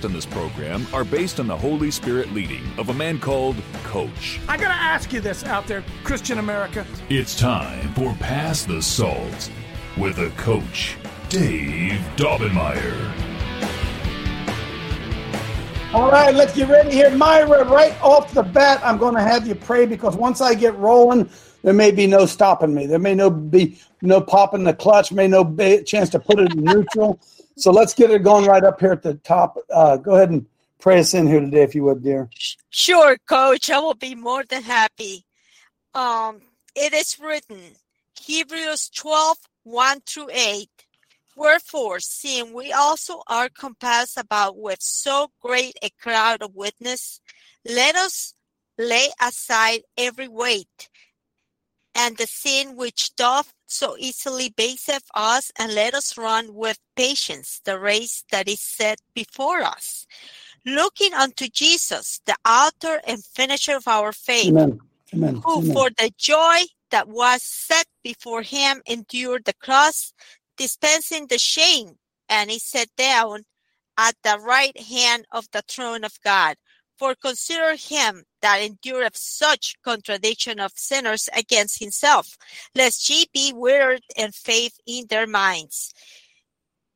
in this program are based on the Holy Spirit leading of a man called Coach. I gotta ask you this out there, Christian America. It's time for Pass the Salt with a coach, Dave Daubenmire. All right, let's get ready here. Myra, right off the bat, I'm going to have you pray because once I get rolling, there may be no stopping me. There may no be no popping the clutch, may no be chance to put it in neutral. So let's get it going right up here at the top. Uh, go ahead and pray us in here today, if you would, dear. Sure, coach. I will be more than happy. Um, it is written, Hebrews 12, 1 through 8. Wherefore, seeing we also are compassed about with so great a crowd of witness, let us lay aside every weight and the sin which doth so easily beset us, and let us run with patience the race that is set before us, looking unto Jesus, the author and finisher of our faith, Amen. Amen. who Amen. for the joy that was set before him endured the cross, dispensing the shame, and he sat down at the right hand of the throne of God. For consider him that endureth such contradiction of sinners against himself, lest ye be wearied in faith in their minds.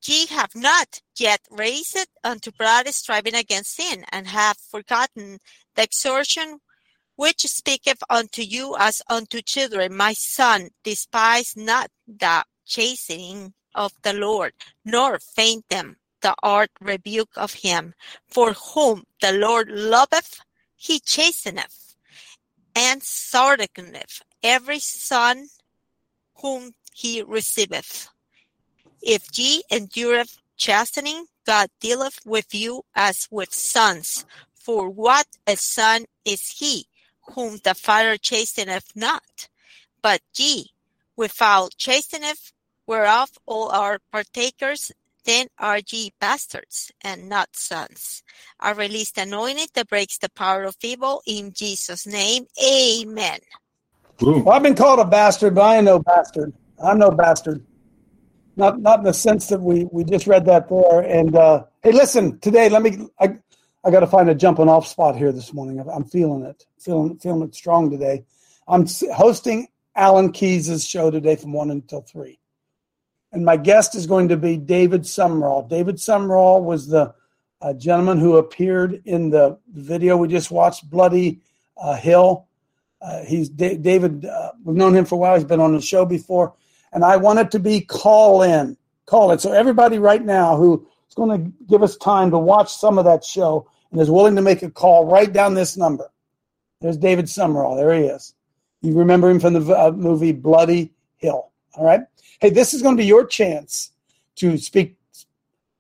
Ye have not yet raised unto blood striving against sin, and have forgotten the exhortation which speaketh unto you as unto children, my son, despise not the chastening of the Lord, nor faint them the art rebuke of him. For whom the Lord loveth, he chasteneth, and sardigneth every son whom he receiveth. If ye endureth chastening, God dealeth with you as with sons. For what a son is he whom the Father chasteneth not? But ye, without chasteneth, whereof all are partakers, then are ye bastards and not sons. I release the anointing that breaks the power of evil in Jesus' name. Amen. Well, I've been called a bastard, but I ain't no bastard. I'm no bastard. Not not in the sense that we we just read that there. And uh, hey, listen, today let me. I I got to find a jumping off spot here this morning. I'm feeling it, feeling feeling it strong today. I'm hosting Alan Keyes' show today from one until three, and my guest is going to be David Summerall. David Summerall was the uh, gentleman who appeared in the video we just watched, Bloody uh, Hill. Uh, he's Da- David. Uh, we've known him for a while. He's been on the show before, and I want it to be call in, call in. So everybody right now who is going to give us time to watch some of that show and is willing to make a call, write down this number. There's David Summerall. There he is. You remember him from the uh, movie Bloody Hill. All right. Hey, this is going to be your chance to speak.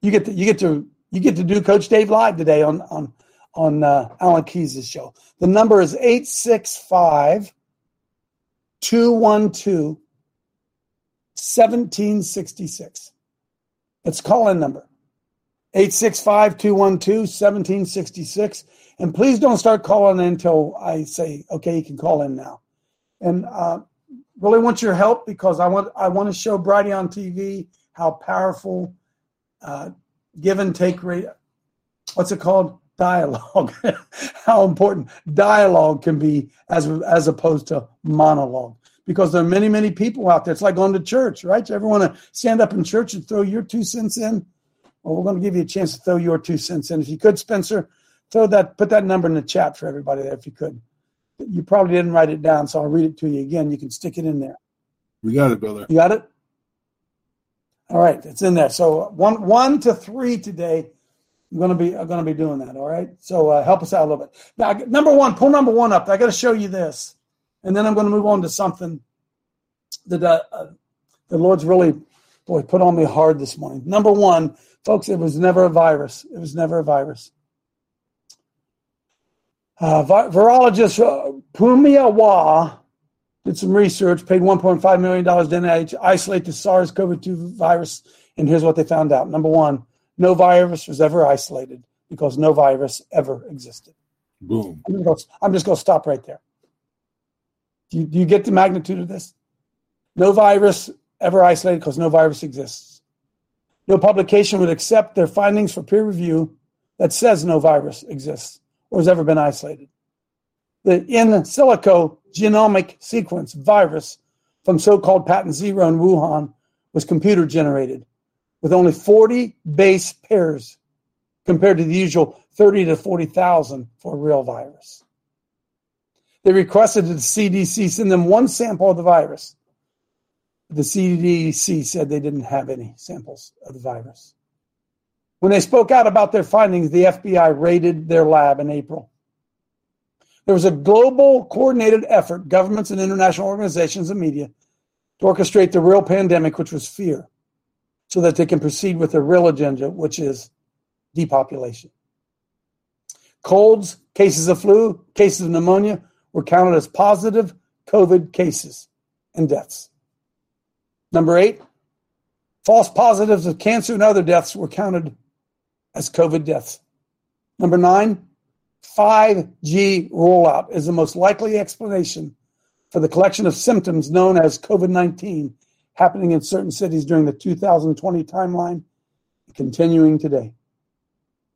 You get to you get to you get to do Coach Dave live today on on on uh, Alan Keyes' show. The number is 865 212 1766. It's call in number 865 212 1766. And please don't start calling in until I say, okay, you can call in now. And uh, really want your help because I want I want to show Brighteon TV how powerful uh, give and take rate. What's it called? Dialogue. how important dialogue can be as as opposed to monologue. Because there are many many people out there. It's like going to church, right? You ever want to stand up in church and throw your two cents in? Well, we're going to give you a chance to throw your two cents in. If you could, Spencer, throw that put that number in the chat for everybody there if you could. You probably didn't write it down, so I'll read it to you again. You can stick it in there. We got it, brother. You got it? All right, it's in there. So one one to three today. I'm gonna be I'm gonna be doing that. All right. So uh, help us out a little bit. Now, number one, pull number one up. I got to show you this, and then I'm going to move on to something that uh, uh, the Lord's really Boy, put on me hard this morning. Number one, folks, it was never a virus. It was never a virus. Uh, vi- virologist uh, Pumia Wah did some research, paid $1.5 million to NIH, isolate the SARS CoV 2 virus, and here's what they found out. Number one, no virus was ever isolated because no virus ever existed. Boom. I'm, just going to stop right there. Do you, do you get the magnitude of this? No virus ever isolated because no virus exists. No publication would accept their findings for peer review that says no virus exists or has ever been isolated. The in silico genomic sequence virus from so called patent zero in Wuhan was computer generated with only 40 base pairs compared to the usual 30 to 40,000 for a real virus. They requested that the CDC send them one sample of the virus. The CDC said they didn't have any samples of the virus. When they spoke out about their findings, the FBI raided their lab in April. There was a global coordinated effort, governments and international organizations and media, to orchestrate the real pandemic, which was fear, so that they can proceed with their real agenda, which is depopulation. Colds, cases of flu, cases of pneumonia were counted as positive COVID cases and deaths. Number eight, false positives of cancer and other deaths were counted as COVID deaths. Number nine, 5G rollout is the most likely explanation for the collection of symptoms known as COVID 19 happening in certain cities during the 2020 timeline, continuing today.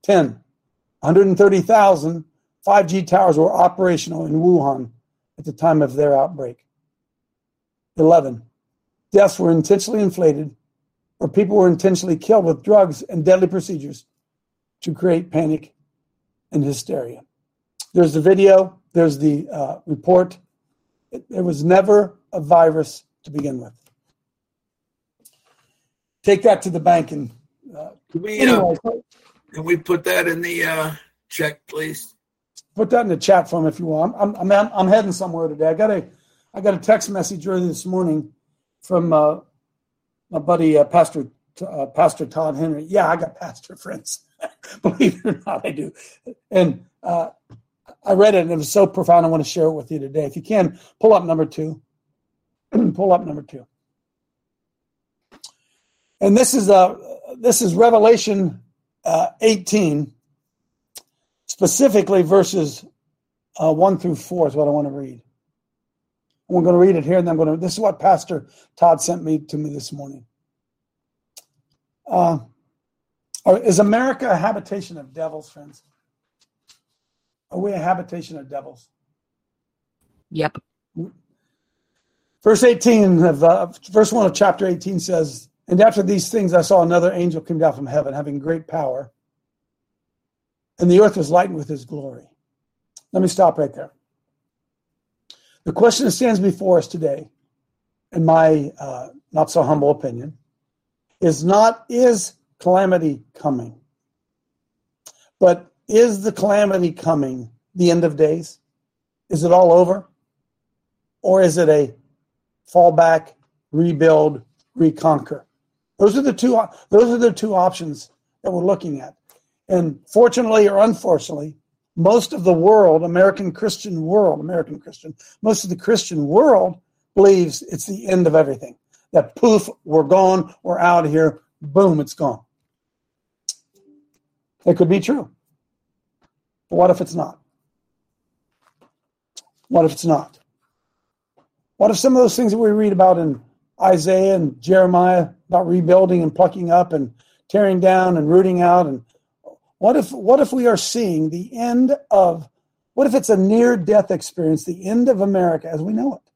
10. 130,000 5G towers were operational in Wuhan at the time of their outbreak. 11. Deaths were intentionally inflated, or people were intentionally killed with drugs and deadly procedures to create panic and hysteria. There's the video, there's the uh, report. It, it was never a virus to begin with. Take that to the bank and uh, Can we, uh, can we put that in the uh, check, please? put that in the chat for him if you want. I'm, I'm, I'm, I'm heading somewhere today. I got a, I got a text message early this morning from uh, my buddy uh, Pastor uh, Pastor Todd Henry. Yeah, I got pastor friends. Believe it or not, I do. And uh, I read it and it was so profound. I want to share it with you today. If you can, pull up number two. pull up number two. And this is uh, this is Revelation uh, 18, specifically verses uh, 1 through 4 is what I want to read. I'm going to read it here, and then I'm going to. This is what Pastor Todd sent me to me this morning. Uh, is America a habitation of devils, friends? Are we a habitation of devils? Yep. Verse 18 of uh, verse 1 of chapter 18 says, And after these things I saw another angel come down from heaven, having great power, and the earth was lightened with his glory. Let me stop right there. The question that stands before us today, in my uh, not so humble opinion, is not is calamity coming, but is the calamity coming the end of days? Is it all over? Or is it a fallback, rebuild, reconquer? Those are the two those are the two options that we're looking at. And fortunately or unfortunately, most of the world, American Christian world, American Christian, most of the Christian world believes it's the end of everything. That poof, we're gone, we're out of here, boom, it's gone. It could be true. But what if it's not? What if it's not? What if some of those things that we read about in Isaiah and Jeremiah about rebuilding and plucking up and tearing down and rooting out and what if what if we are seeing the end of what if it's a near death experience, the end of America as we know it?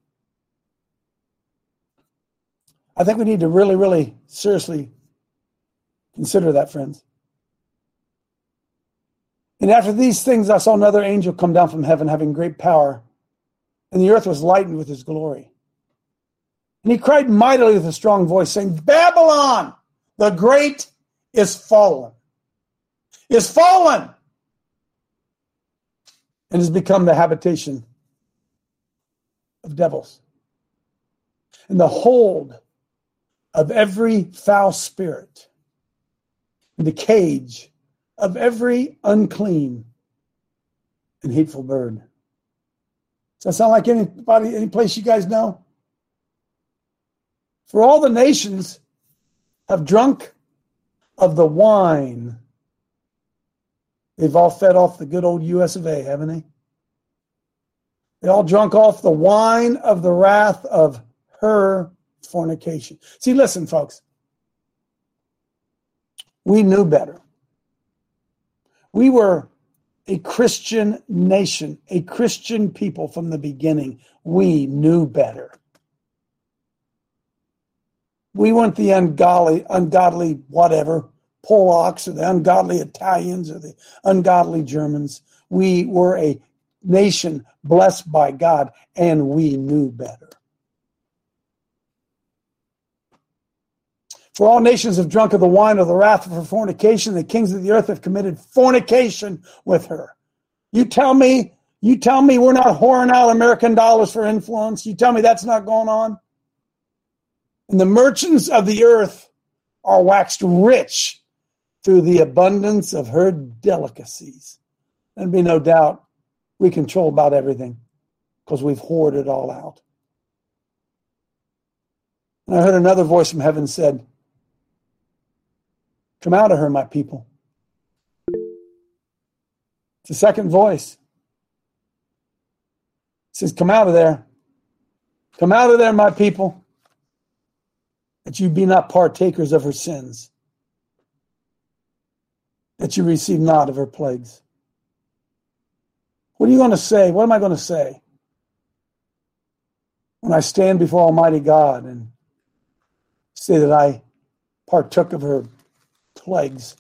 I think we need to really, really seriously consider that, friends. And after these things, I saw another angel come down from heaven, having great power, and the earth was lightened with his glory. And he cried mightily with a strong voice, saying, Babylon, the great, is fallen, is fallen, and has become the habitation of devils. And the hold of every foul spirit, in the cage of every unclean and hateful bird. Does that sound like anybody, any place you guys know? For all the nations have drunk of the wine. They've all fed off the good old US of A, haven't they? They all drunk off the wine of the wrath of her fornication. See, listen, folks. We knew better. We were a Christian nation, a Christian people from the beginning. We knew better. We weren't the ungodly, ungodly whatever, Polacks or the ungodly Italians or the ungodly Germans. We were a nation blessed by God, and we knew better. For all nations have drunk of the wine of the wrath of her fornication. The kings of the earth have committed fornication with her. You tell me, you tell me we're not whoring out American dollars for influence. You tell me that's not going on. And the merchants of the earth are waxed rich through the abundance of her delicacies. There'd be no doubt we control about everything because we've hoarded it all out. And I heard another voice from heaven said, Come out of her, my people. It's the second voice. It says, Come out of there. Come out of there, my people, that you be not partakers of her sins, that you receive not of her plagues. What are you going to say? What am I going to say when I stand before Almighty God and say that I partook of her plagues?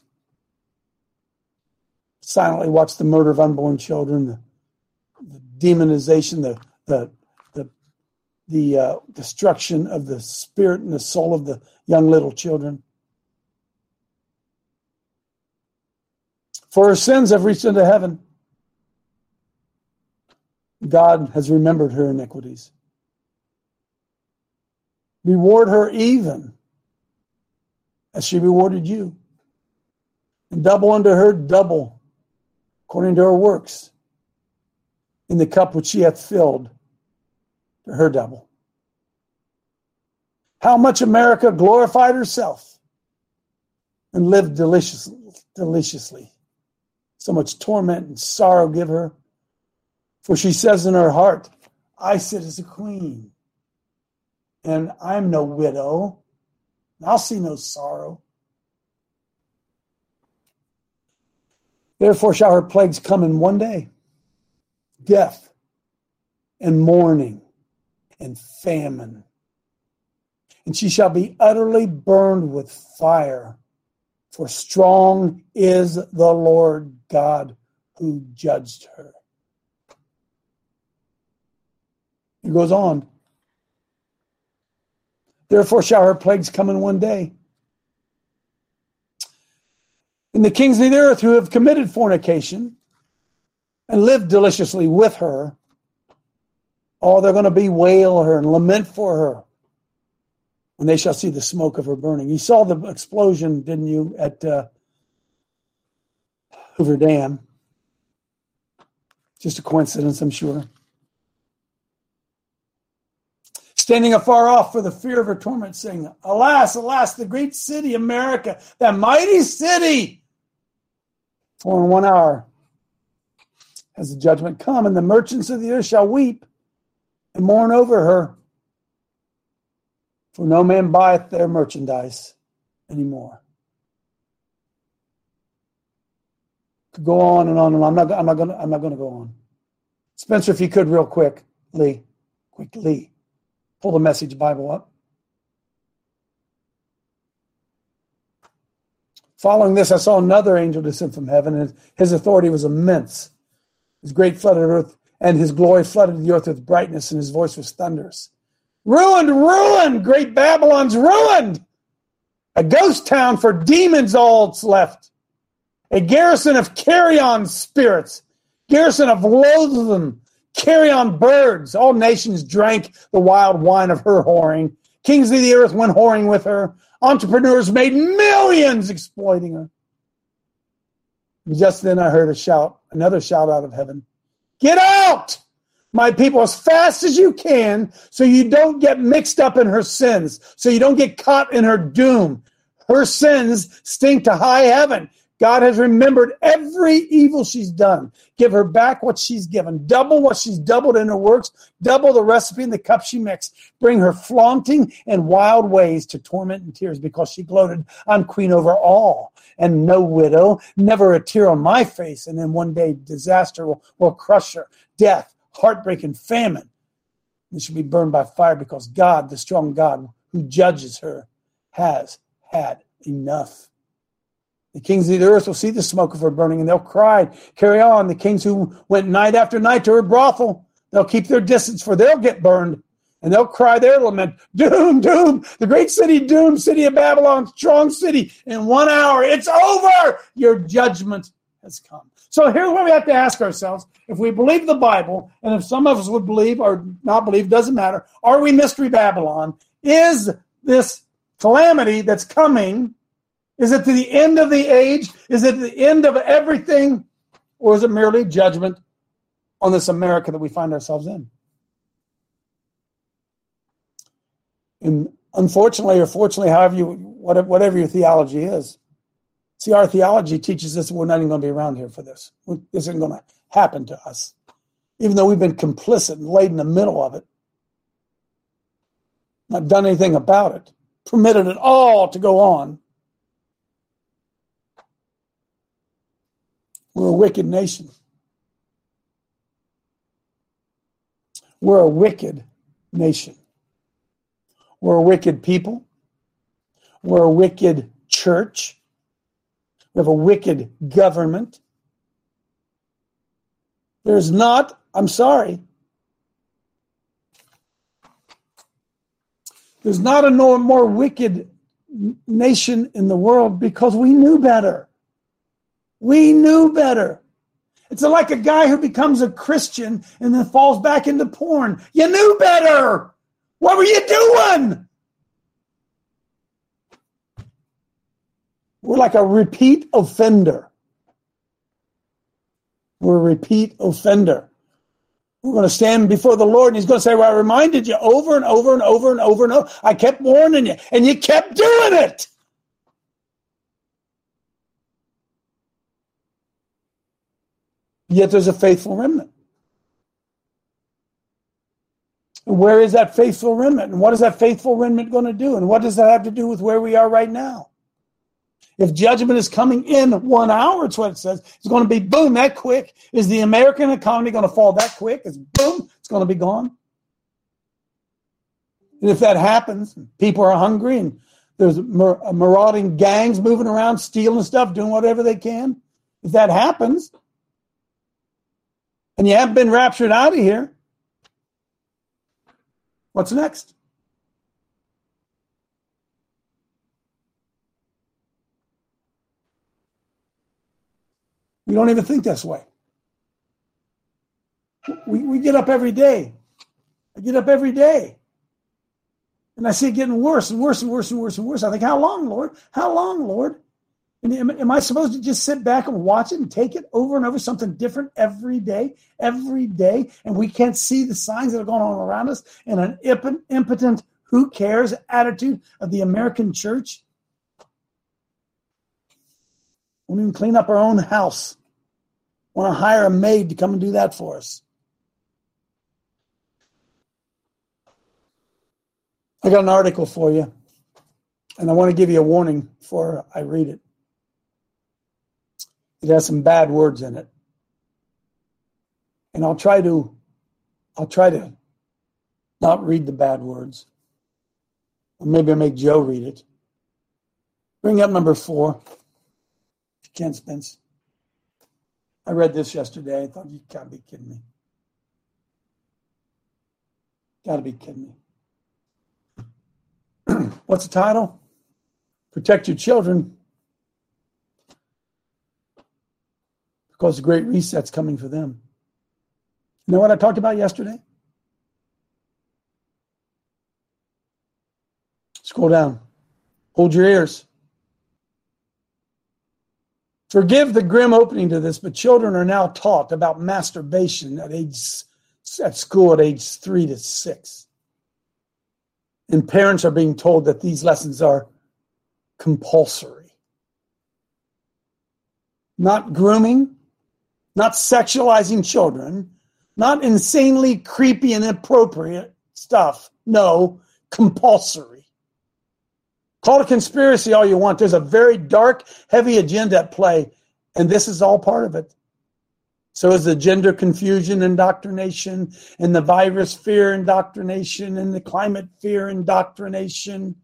Silently watch the murder of unborn children, the, the demonization, the the the the uh, destruction of the spirit and the soul of the young little children. For her sins have reached into heaven. God has remembered her iniquities. Reward her even as she rewarded you. Double unto her double according to her works in the cup which she hath filled to her double. How much America glorified herself and lived deliciously, deliciously. So much torment and sorrow give her for she says in her heart, I sit as a queen, and I'm no widow. I'll see no sorrow. Therefore shall her plagues come in one day death and mourning and famine. And she shall be utterly burned with fire, for strong is the Lord God who judged her. It goes on. Therefore shall her plagues come in one day. And the kings of the earth who have committed fornication and lived deliciously with her, oh, they're going to bewail her and lament for her when they shall see the smoke of her burning. You saw the explosion, didn't you, at uh, Hoover Dam? Just a coincidence, I'm sure standing afar off for the fear of her torment, saying, Alas, alas, the great city, America, that mighty city! For in one hour has the judgment come, and the merchants of the earth shall weep and mourn over her. For no man buyeth their merchandise anymore. Could go on and on and on. I'm not, I'm not gonna I'm not gonna go on. Spencer, if you could real quick, Lee. Quickly. Pull the message Bible up. Following this, I saw another angel descend from heaven, and his authority was immense. His great flooded earth, and his glory flooded the earth with brightness, and his voice was thunderous. Ruined, ruined! Great Babylon's ruined! A ghost town for demons all it's left. A garrison of carrion spirits, garrison of loathsome, carrion birds. All nations drank the wild wine of her whoring. Kings of the earth went whoring with her. Entrepreneurs made millions exploiting her. Just then I heard a shout, another shout out of heaven. Get out, my people, as fast as you can, so you don't get mixed up in her sins, so you don't get caught in her doom. Her sins stink to high heaven. God has remembered every evil she's done. Give her back what she's given. Double what she's doubled in her works. Double the recipe in the cup she mixed. Bring her flaunting and wild ways to torment and tears because she gloated, I'm queen over all and no widow, never a tear on my face. And then one day disaster will, will crush her. Death, heartbreak, and famine. And she'll be burned by fire because God, the strong God who judges her, has had enough. The kings of the earth will see the smoke of her burning and they'll cry, carry on. The kings who went night after night to her brothel, they'll keep their distance for they'll get burned and they'll cry their lament, doom, doom, the great city, doom, city of Babylon, strong city. In one hour, it's over. Your judgment has come. So here's what we have to ask ourselves. If we believe the Bible, and if some of us would believe or not believe, doesn't matter, are we Mystery Babylon? Is this calamity that's coming is it to the end of the age? Is it the end of everything? Or is it merely judgment on this America that we find ourselves in? And unfortunately, or fortunately, however you, whatever your theology is, see, our theology teaches us we're not even going to be around here for this. This isn't going to happen to us, even though we've been complicit and laid in the middle of it, not done anything about it, permitted it all to go on. We're a wicked nation. We're a wicked nation. We're a wicked people. We're a wicked church. We have a wicked government. There's not, I'm sorry, there's not a more wicked nation in the world because we knew better. We knew better. It's like a guy who becomes a Christian and then falls back into porn. You knew better. What were you doing? We're like a repeat offender. We're a repeat offender. We're going to stand before the Lord and He's going to say, Well, I reminded you over and over and over and over and over. I kept warning you, and you kept doing it. Yet there's a faithful remnant. Where is that faithful remnant? And what is that faithful remnant going to do? And what does that have to do with where we are right now? If judgment is coming in one hour, it's what it says. It's going to be boom that quick. Is the American economy going to fall that quick? It's boom, it's going to be gone. And if that happens, people are hungry and there's marauding gangs moving around, stealing stuff, doing whatever they can. If that happens, and you haven't been raptured out of here, what's next? We don't even think this way. We, we get up every day. I get up every day. And I see it getting worse and worse and worse and worse and worse. I think, how long, Lord? How long, Lord? And am, am, I supposed to just sit back and watch it and take it over and over, something different every day, every day? And we can't see the signs that are going on around us in an impotent, who cares attitude of the American church? We even clean up our own house. Want to hire a maid to come and do that for us. I got an article for you, and I want to give you a warning before I read it. It has some bad words in it. And I'll try to I'll try to not read the bad words. Or maybe I'll make Joe read it. Bring up number four. Ken Spence. I read this yesterday. I thought, you gotta be kidding me. Gotta be kidding me. What's the title? Protect your children because the great reset's coming for them. You know what I talked about yesterday? Scroll down. Hold your ears. Forgive the grim opening to this, but children are now taught about masturbation at age at school at age three to six. And parents are being told that these lessons are compulsory. Not grooming, not sexualizing children, not insanely creepy and inappropriate stuff. No, compulsory. Call it conspiracy all you want. There's a very dark, heavy agenda at play, and this is all part of it. So is the gender confusion indoctrination and the virus fear indoctrination and the climate fear indoctrination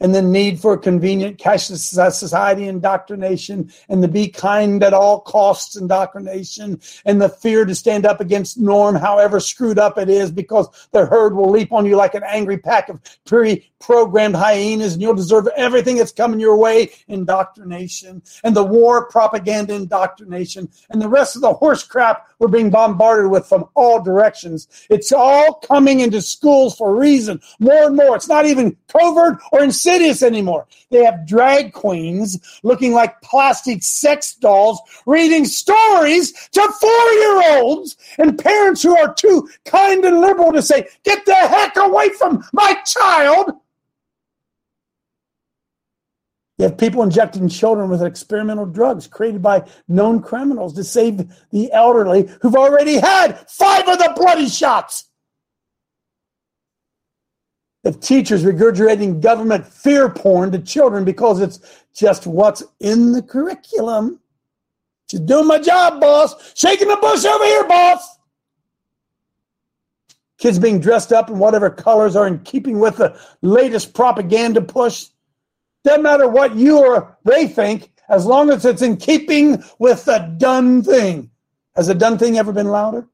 and the need for a convenient cashless society indoctrination and the be kind at all costs indoctrination and the fear to stand up against norm however screwed up it is because the herd will leap on you like an angry pack of pre-programmed hyenas and you'll deserve everything that's coming your way indoctrination and the war propaganda indoctrination and the rest of the horse crap we're being bombarded with from all directions. It's all coming into schools for a reason. More and more. It's not even covert or insidious anymore. They have drag queens looking like plastic sex dolls reading stories to four year olds and parents who are too kind and liberal to say, Get the heck away from my child. You have people injecting children with experimental drugs created by known criminals to save the elderly who've already had five of the bloody shots of teachers regurgitating government fear porn to children because it's just what's in the curriculum. Just doing my job, boss. Shaking the bush over here, boss. Kids being dressed up in whatever colors are in keeping with the latest propaganda push. Doesn't matter what you or they think, as long as it's in keeping with the done thing. Has the done thing ever been louder?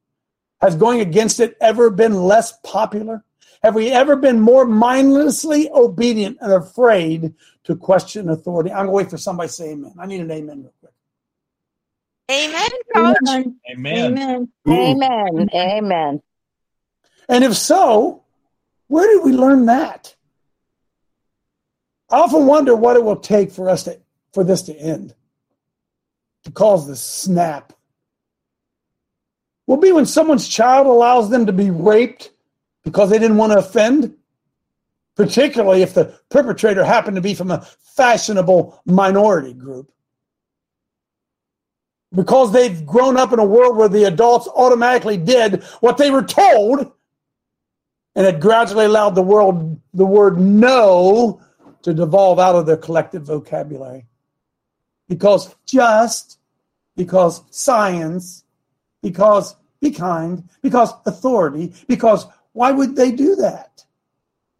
Has going against it ever been less popular? Have we ever been more mindlessly obedient and afraid to question authority? I'm going to wait for somebody to say amen. I need an amen real quick. Amen, coach. Amen. Amen. Amen. Amen. And if so, where did we learn that? I often wonder what it will take for us to for this to end, to cause this snap. Will be when someone's child allows them to be raped because they didn't want to offend, particularly if the perpetrator happened to be from a fashionable minority group. Because they've grown up in a world where the adults automatically did what they were told and had gradually allowed the world the word no to devolve out of their collective vocabulary. Because just, because science, because be kind, because authority, because why would they do that?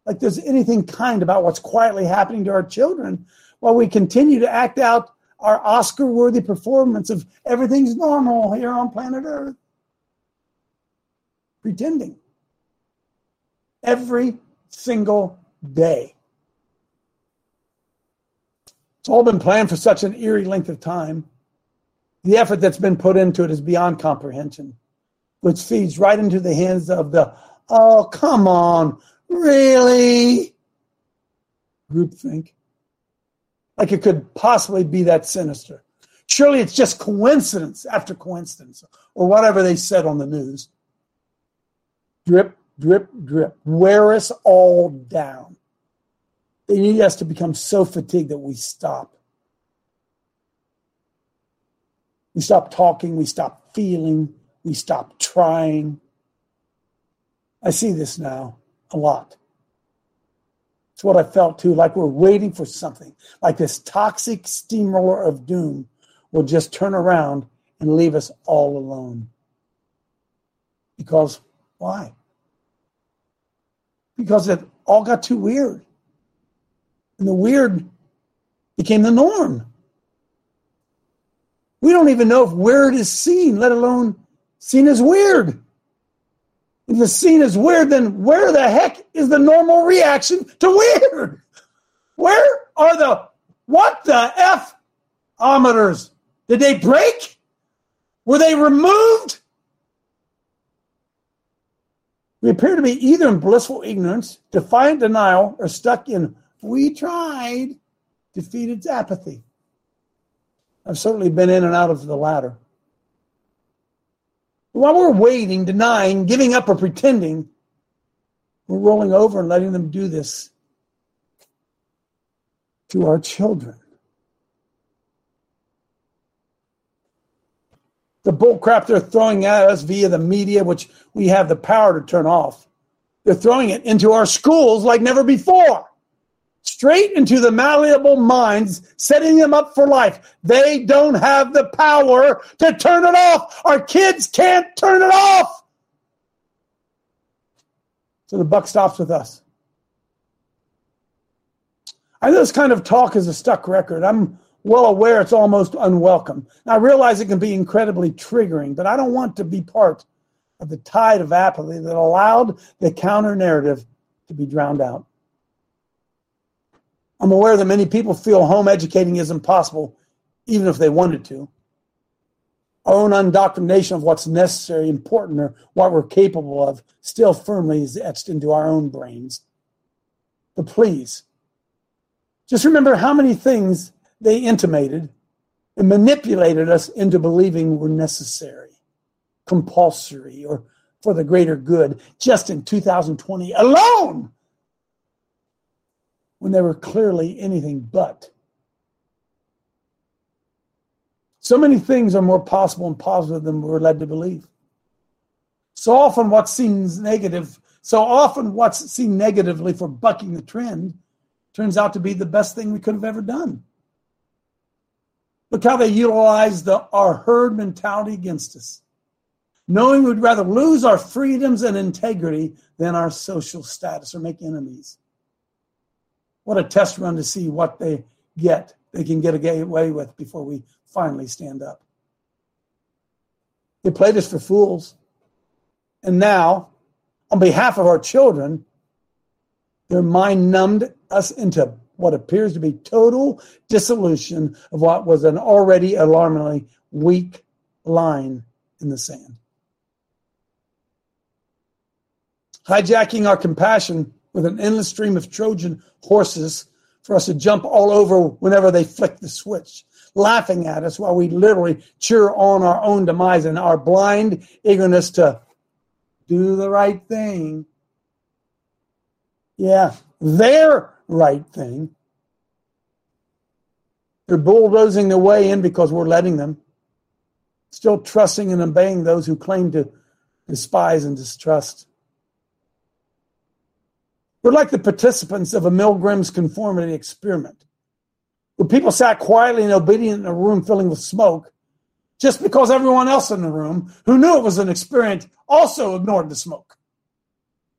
Like there's anything kind about what's quietly happening to our children while we continue to act out our Oscar worthy performance of everything's normal here on planet Earth. Pretending. Every single day. It's all been planned for such an eerie length of time. The effort that's been put into it is beyond comprehension, which feeds right into the hands of the Oh, come on. Really? Groupthink. Like it could possibly be that sinister. Surely it's just coincidence after coincidence, or whatever they said on the news. Drip, drip, drip. Wear us all down. They need us to become so fatigued that we stop. We stop talking, we stop feeling, we stop trying. I see this now a lot. It's what I felt too, like we're waiting for something, like this toxic steamroller of doom will just turn around and leave us all alone. Because why? Because it all got too weird. And the weird became the norm. We don't even know if weird is seen, let alone seen as weird. If the scene is weird, then where the heck is the normal reaction to weird? Where are the what the F ometers? Did they break? Were they removed? We appear to be either in blissful ignorance, defiant denial, or stuck in we tried, defeated apathy. I've certainly been in and out of the latter. While we're waiting, denying, giving up, or pretending, we're rolling over and letting them do this to our children. The bullcrap they're throwing at us via the media, which we have the power to turn off, they're throwing it into our schools like never before. Straight into the malleable minds, setting them up for life. They don't have the power to turn it off. Our kids can't turn it off. So the buck stops with us. I know this kind of talk is a stuck record. I'm well aware it's almost unwelcome. I realize it can be incredibly triggering, but I don't want to be part of the tide of apathy that allowed the counter narrative to be drowned out. I'm aware that many people feel home educating is impossible, even if they wanted to. Our own indoctrination of what's necessary, important, or what we're capable of still firmly is etched into our own brains. But please, just remember how many things they intimated and manipulated us into believing were necessary, compulsory, or for the greater good just in 2020 alone when they were clearly anything but. So many things are more possible and positive than we're led to believe. So often, what seems negative, so often, what's seen negatively for bucking the trend turns out to be the best thing we could have ever done. Look how they utilize the our herd mentality against us, knowing we'd rather lose our freedoms and integrity than our social status or make enemies. What a test run to see what they get, they can get away with before we finally stand up. They played us for fools. And now, on behalf of our children, their mind numbed us into what appears to be total dissolution of what was an already alarmingly weak line in the sand. Hijacking our compassion with an endless stream of Trojan horses for us to jump all over whenever they flick the switch, laughing at us while we literally cheer on our own demise and our blind eagerness to do the right thing. Yeah, their right thing. They're bulldozing their way in because we're letting them. Still trusting and obeying those who claim to despise and distrust. We're like the participants of a Milgram's conformity experiment, where people sat quietly and obedient in a room filling with smoke, just because everyone else in the room, who knew it was an experiment, also ignored the smoke.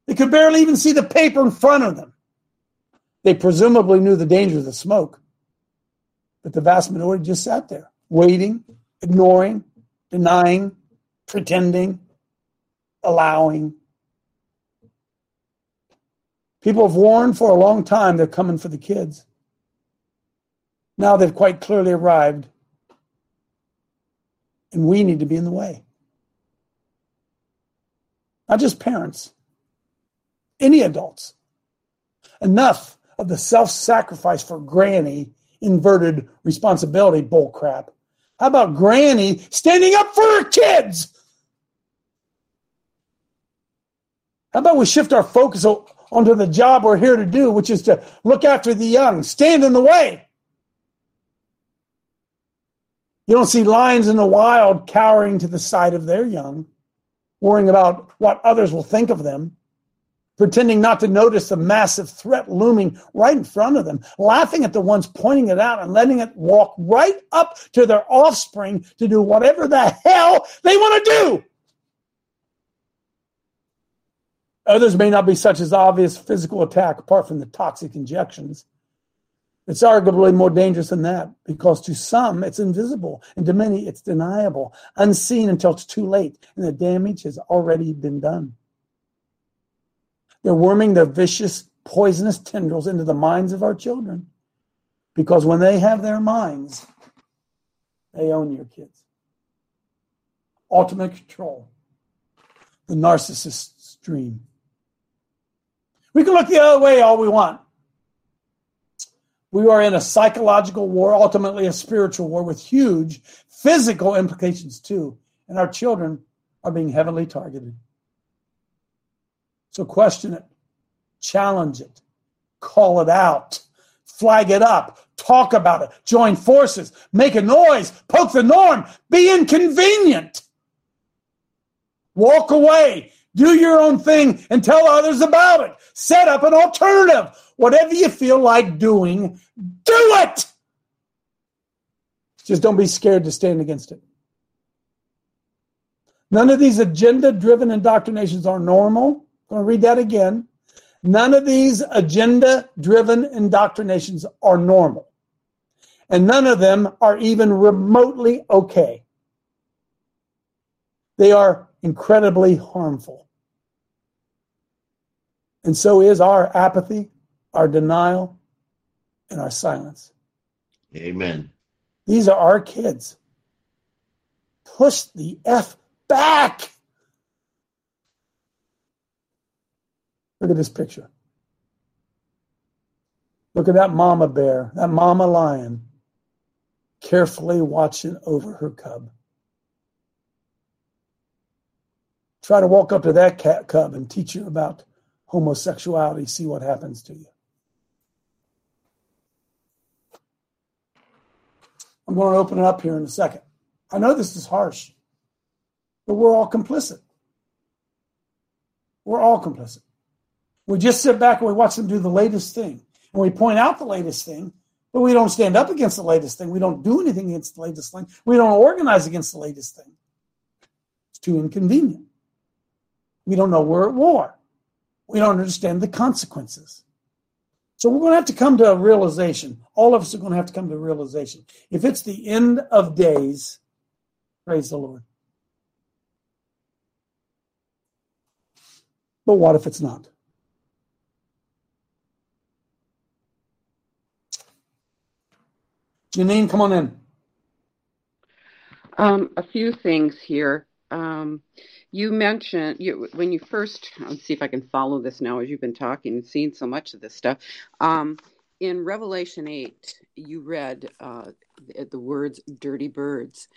They could barely even see the paper in front of them. They presumably knew the danger of the smoke, but the vast majority just sat there, waiting, ignoring, denying, pretending, allowing. People have warned for a long time they're coming for the kids. Now they've quite clearly arrived, and we need to be in the way. Not just parents, any adults. Enough of the self sacrifice for granny inverted responsibility bullcrap. How about granny standing up for her kids? How about we shift our focus onto the job we're here to do, which is to look after the young, stand in the way? You don't see lions in the wild cowering to the side of their young, worrying about what others will think of them pretending not to notice the massive threat looming right in front of them, laughing at the ones pointing it out and letting it walk right up to their offspring to do whatever the hell they want to do. Others may not be such as obvious physical attack apart from the toxic injections. It's arguably more dangerous than that because to some it's invisible and to many it's deniable, unseen until it's too late and the damage has already been done. They're worming their vicious, poisonous tendrils into the minds of our children. Because when they have their minds, they own your kids. Ultimate control. The narcissist's dream. We can look the other way all we want. We are in a psychological war, ultimately a spiritual war with huge physical implications too. And our children are being heavily targeted. So question it, challenge it, call it out, flag it up, talk about it, join forces, make a noise, poke the norm, be inconvenient. Walk away, do your own thing and tell others about it. Set up an alternative. Whatever you feel like doing, do it. Just don't be scared to stand against it. None of these agenda driven indoctrinations are normal. I'm going to read that again. None of these agenda driven indoctrinations are normal. And none of them are even remotely okay. They are incredibly harmful. And so is our apathy, our denial, and our silence. Amen. These are our kids. Push the F back. Look at this picture. Look at that mama bear, that mama lion, carefully watching over her cub. Try to walk up to that cat cub and teach you about homosexuality, see what happens to you. I'm going to open it up here in a second. I know this is harsh, but we're all complicit. We're all complicit. We just sit back and we watch them do the latest thing. And we point out the latest thing, but we don't stand up against the latest thing. We don't do anything against the latest thing. We don't organize against the latest thing. It's too inconvenient. We don't know we're at war. We don't understand the consequences. So we're going to have to come to a realization. All of us are going to have to come to a realization. If it's the end of days, praise the Lord. But what if it's not? Janine, come on in. Um, a few things here. Um, you mentioned you when you first. Let's see if I can follow this now as you've been talking and seen so much of this stuff. Um, in Revelation eight, you read uh, the, the words "dirty birds."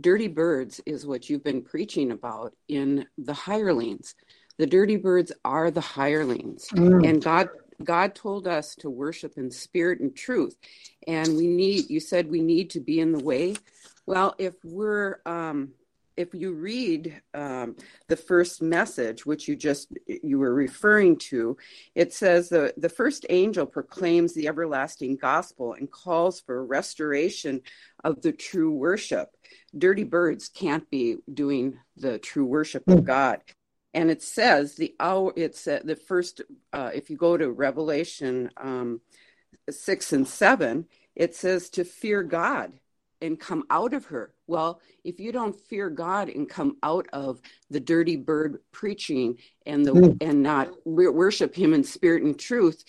Dirty birds is what you've been preaching about in the hirelings. The dirty birds are the hirelings, Mm. and God God told us to worship in spirit and truth. And we need, you said we need to be in the way. Well, if we're, um, if you read um, the first message, which you just you were referring to, it says the the first angel proclaims the everlasting gospel and calls for restoration of the true worship. Dirty birds can't be doing the true worship of God. And it says the hour it's uh, the first uh, if you go to revelation um, 6 and 7 it says to fear god and come out of her well if you don't fear god and come out of the dirty bird preaching and the Mm. and not wor- worship him in spirit and truth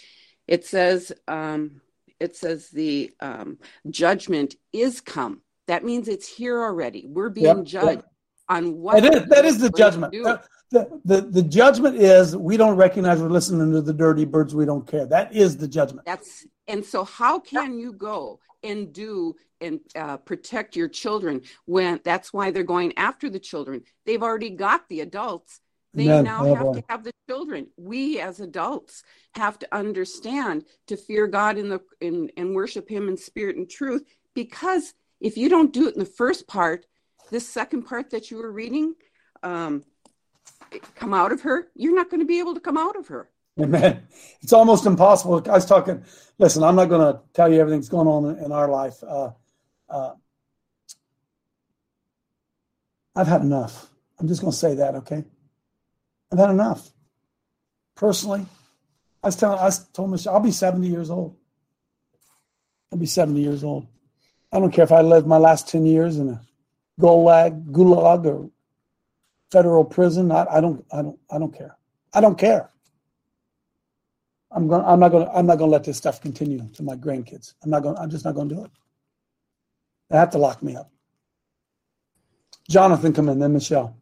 it says um, it says the um, judgment is come that means it's here already we're being Yep, judged yep. on what That is, that is the we're going to judgment. the, the, the judgment is we don't recognize we're listening to the dirty birds. We don't care. That is the judgment. That's and so how can you go and do and uh, protect your children when that's why they're going after the children. They've already got the adults. They Amen. now Oh, have boy. to have the children. We as adults have to understand to fear God in the in and worship Him in spirit and truth. Because if you don't do it in the first part, this second part that you were reading, um, come out of her, you're not going to be able to come out of her. Amen. It's almost impossible. I was talking, listen, I'm not going to tell you everything that's going on in our life. Uh, uh, I've had enough. I'm just going to say that, okay? I've had enough. Personally, I was telling, I told Michelle, I'll be 70 years old. I'll be 70 years old. I don't care if I live my last 10 years in a gulag, gulag or federal prison. I, I don't, I don't, I don't care. I don't care. I'm going. I'm not going. I'm not going to let this stuff continue to my grandkids. I'm not going. I'm just not going to do it. They have to lock me up. Jonathan, come in. Then Michelle.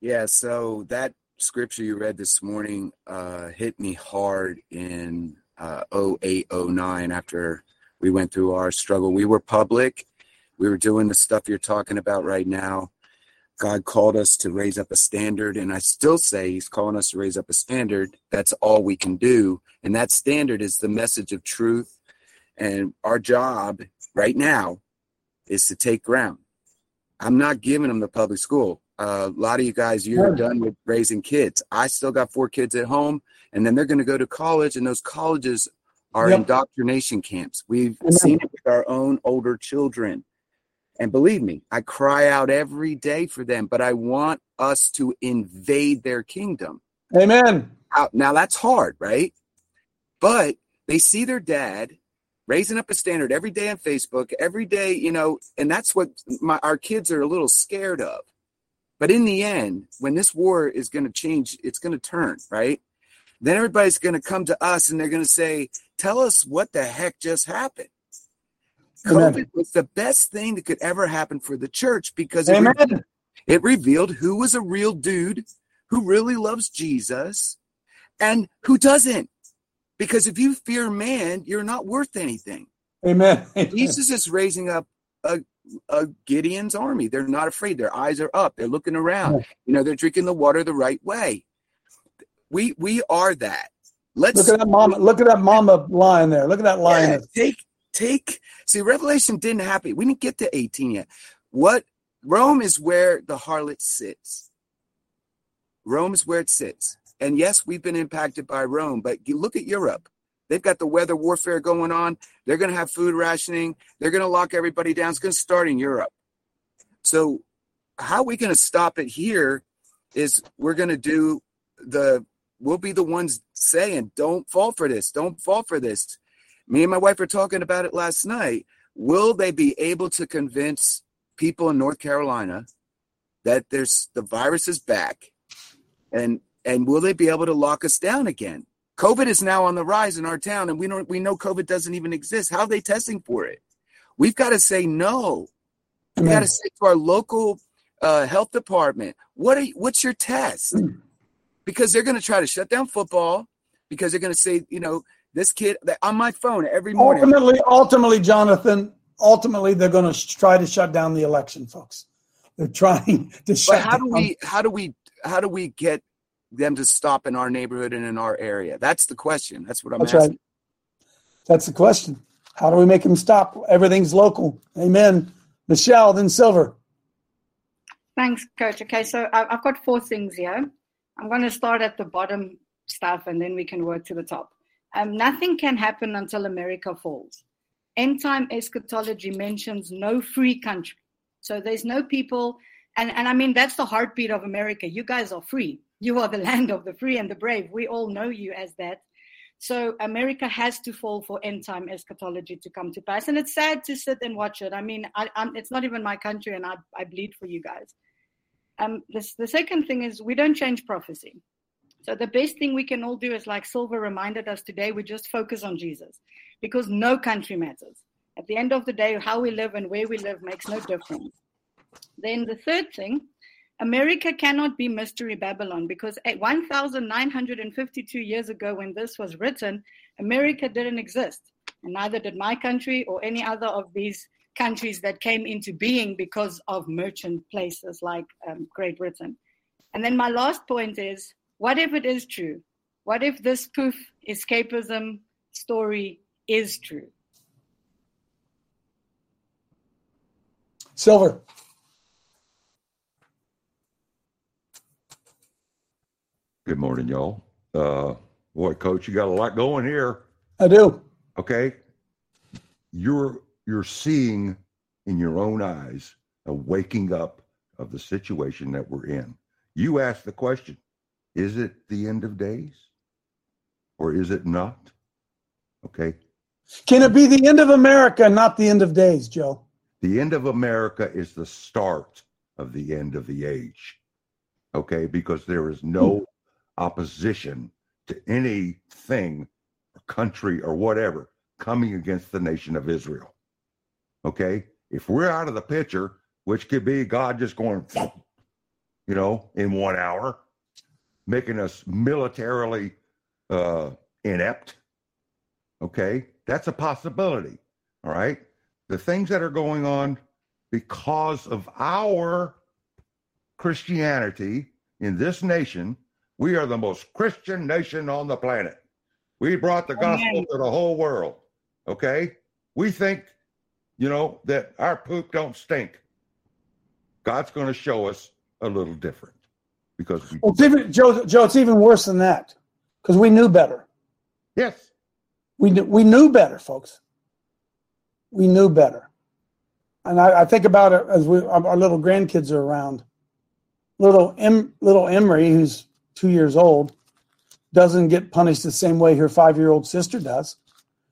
Yeah, so that scripture you read this morning uh, hit me hard in uh, 08, 09 after we went through our struggle. We were public. We were doing the stuff you're talking about right now. God called us to raise up a standard, and I still say He's calling us to raise up a standard. That's all we can do. And that standard is the message of truth. And our job right now is to take ground. I'm not giving them the public school. Uh, a lot of you guys, you're done with raising kids. I still got four kids at home, and then they're going to go to college, and those colleges are indoctrination camps. We've Amen. seen it with our own older children. And believe me, I cry out every day for them, but I want us to invade their kingdom. Amen. Now, that's hard, right? But they see their dad raising up a standard every day on Facebook, every day, you know, and that's what my, our kids are a little scared of. But in the end, when this war is going to change, it's going to turn, right? Then everybody's going to come to us and they're going to say, Tell us what the heck just happened. Amen. COVID was the best thing that could ever happen for the church because it, revealed, it revealed who was a real dude, who really loves Jesus, and who doesn't. Because if you fear man, you're not worth anything. Amen. Jesus is raising up a, a Gideon's army. They're not afraid. Their eyes are up. They're looking around. You know, they're drinking the water the right way. We we are that. Let's Look at that mama. Look at that mama lion there. Look at that lion. yeah, take take see revelation didn't happen. We didn't get to 18 yet. What rome is where the harlot sits. Rome is where it sits. And yes we've been impacted by rome but you look at europe. They've got the weather warfare going on. They're going to have food rationing. They're going to lock everybody down. It's going to start in europe. So how are we going to stop it here is we're going to do the we'll be the ones saying don't fall for this. Don't fall for this me and my wife were talking about it last night. Will they be able to convince people in North Carolina that there's the virus is back, and and will they be able to lock us down again? COVID is now on the rise in our town, and we don't we know COVID doesn't even exist. How are they testing for it? We've got to say no. We got to say to our local uh, health department, what are you, what's your test? Because they're going to try to shut down football because they're going to say, you know, this kid on my phone every morning. Ultimately, ultimately, Jonathan. Ultimately, they're going to try to shut down the election, folks. They're trying to But shut But how down. do we how do we how do we get them to stop in our neighborhood and in our area? That's the question. That's what I'm That's asking. right. That's the question. How do we make them stop? Everything's local. Amen. Michelle, then Silver. Thanks, Coach. Okay, so I- I've got four things here. I'm going to start at the bottom stuff and then we can work to the top. Um, nothing can happen until America falls. End time eschatology mentions no free country. So there's no people, and, and I mean, that's the heartbeat of America. You guys are free. You are the land of the free and the brave. We all know you as that. So America has to fall for end time eschatology to come to pass. And it's sad to sit and watch it. I mean, I, it's not even my country, and I, I bleed for you guys. Um, this, the second thing is we don't change prophecy. So the best thing we can all do is, like Silver reminded us today, we just focus on Jesus, because no country matters. At the end of the day, how we live and where we live makes no difference. Then the third thing, America cannot be Mystery Babylon because at 1,952 years ago, when this was written, America didn't exist, and neither did my country or any other of these countries that came into being because of merchant places like um, Great Britain. And then my last point is what if it is true? What if this poof escapism story is true? Silver. Good morning, y'all. Uh, boy, coach, you got a lot going here. I do. Okay. You're you're seeing in your own eyes a waking up of the situation that we're in. You ask the question, is it the end of days? Or is it not? Okay. Can it be the end of America, not the end of days, Joe? The end of America is the start of the end of the age. Okay, because there is no hmm. opposition to anything, or country, or whatever coming against the nation of Israel. Okay, if we're out of the picture, which could be God just going, you know, in one hour, making us militarily uh, inept, Okay, that's a possibility. All right, the things that are going on because of our Christianity in this nation, we are the most Christian nation on the planet. We brought the gospel Amen. to the whole world. Okay, we think, you know, that our poop don't stink. God's going to show us a little different because we Well, it's even, Joe, Joe, it's even worse than that because we knew better. Yes. We knew, we knew better, folks. We knew better. And I, I think about it as we our, our little grandkids are around. Little em, little Emery, who's two years old, doesn't get punished the same way her five year old sister does,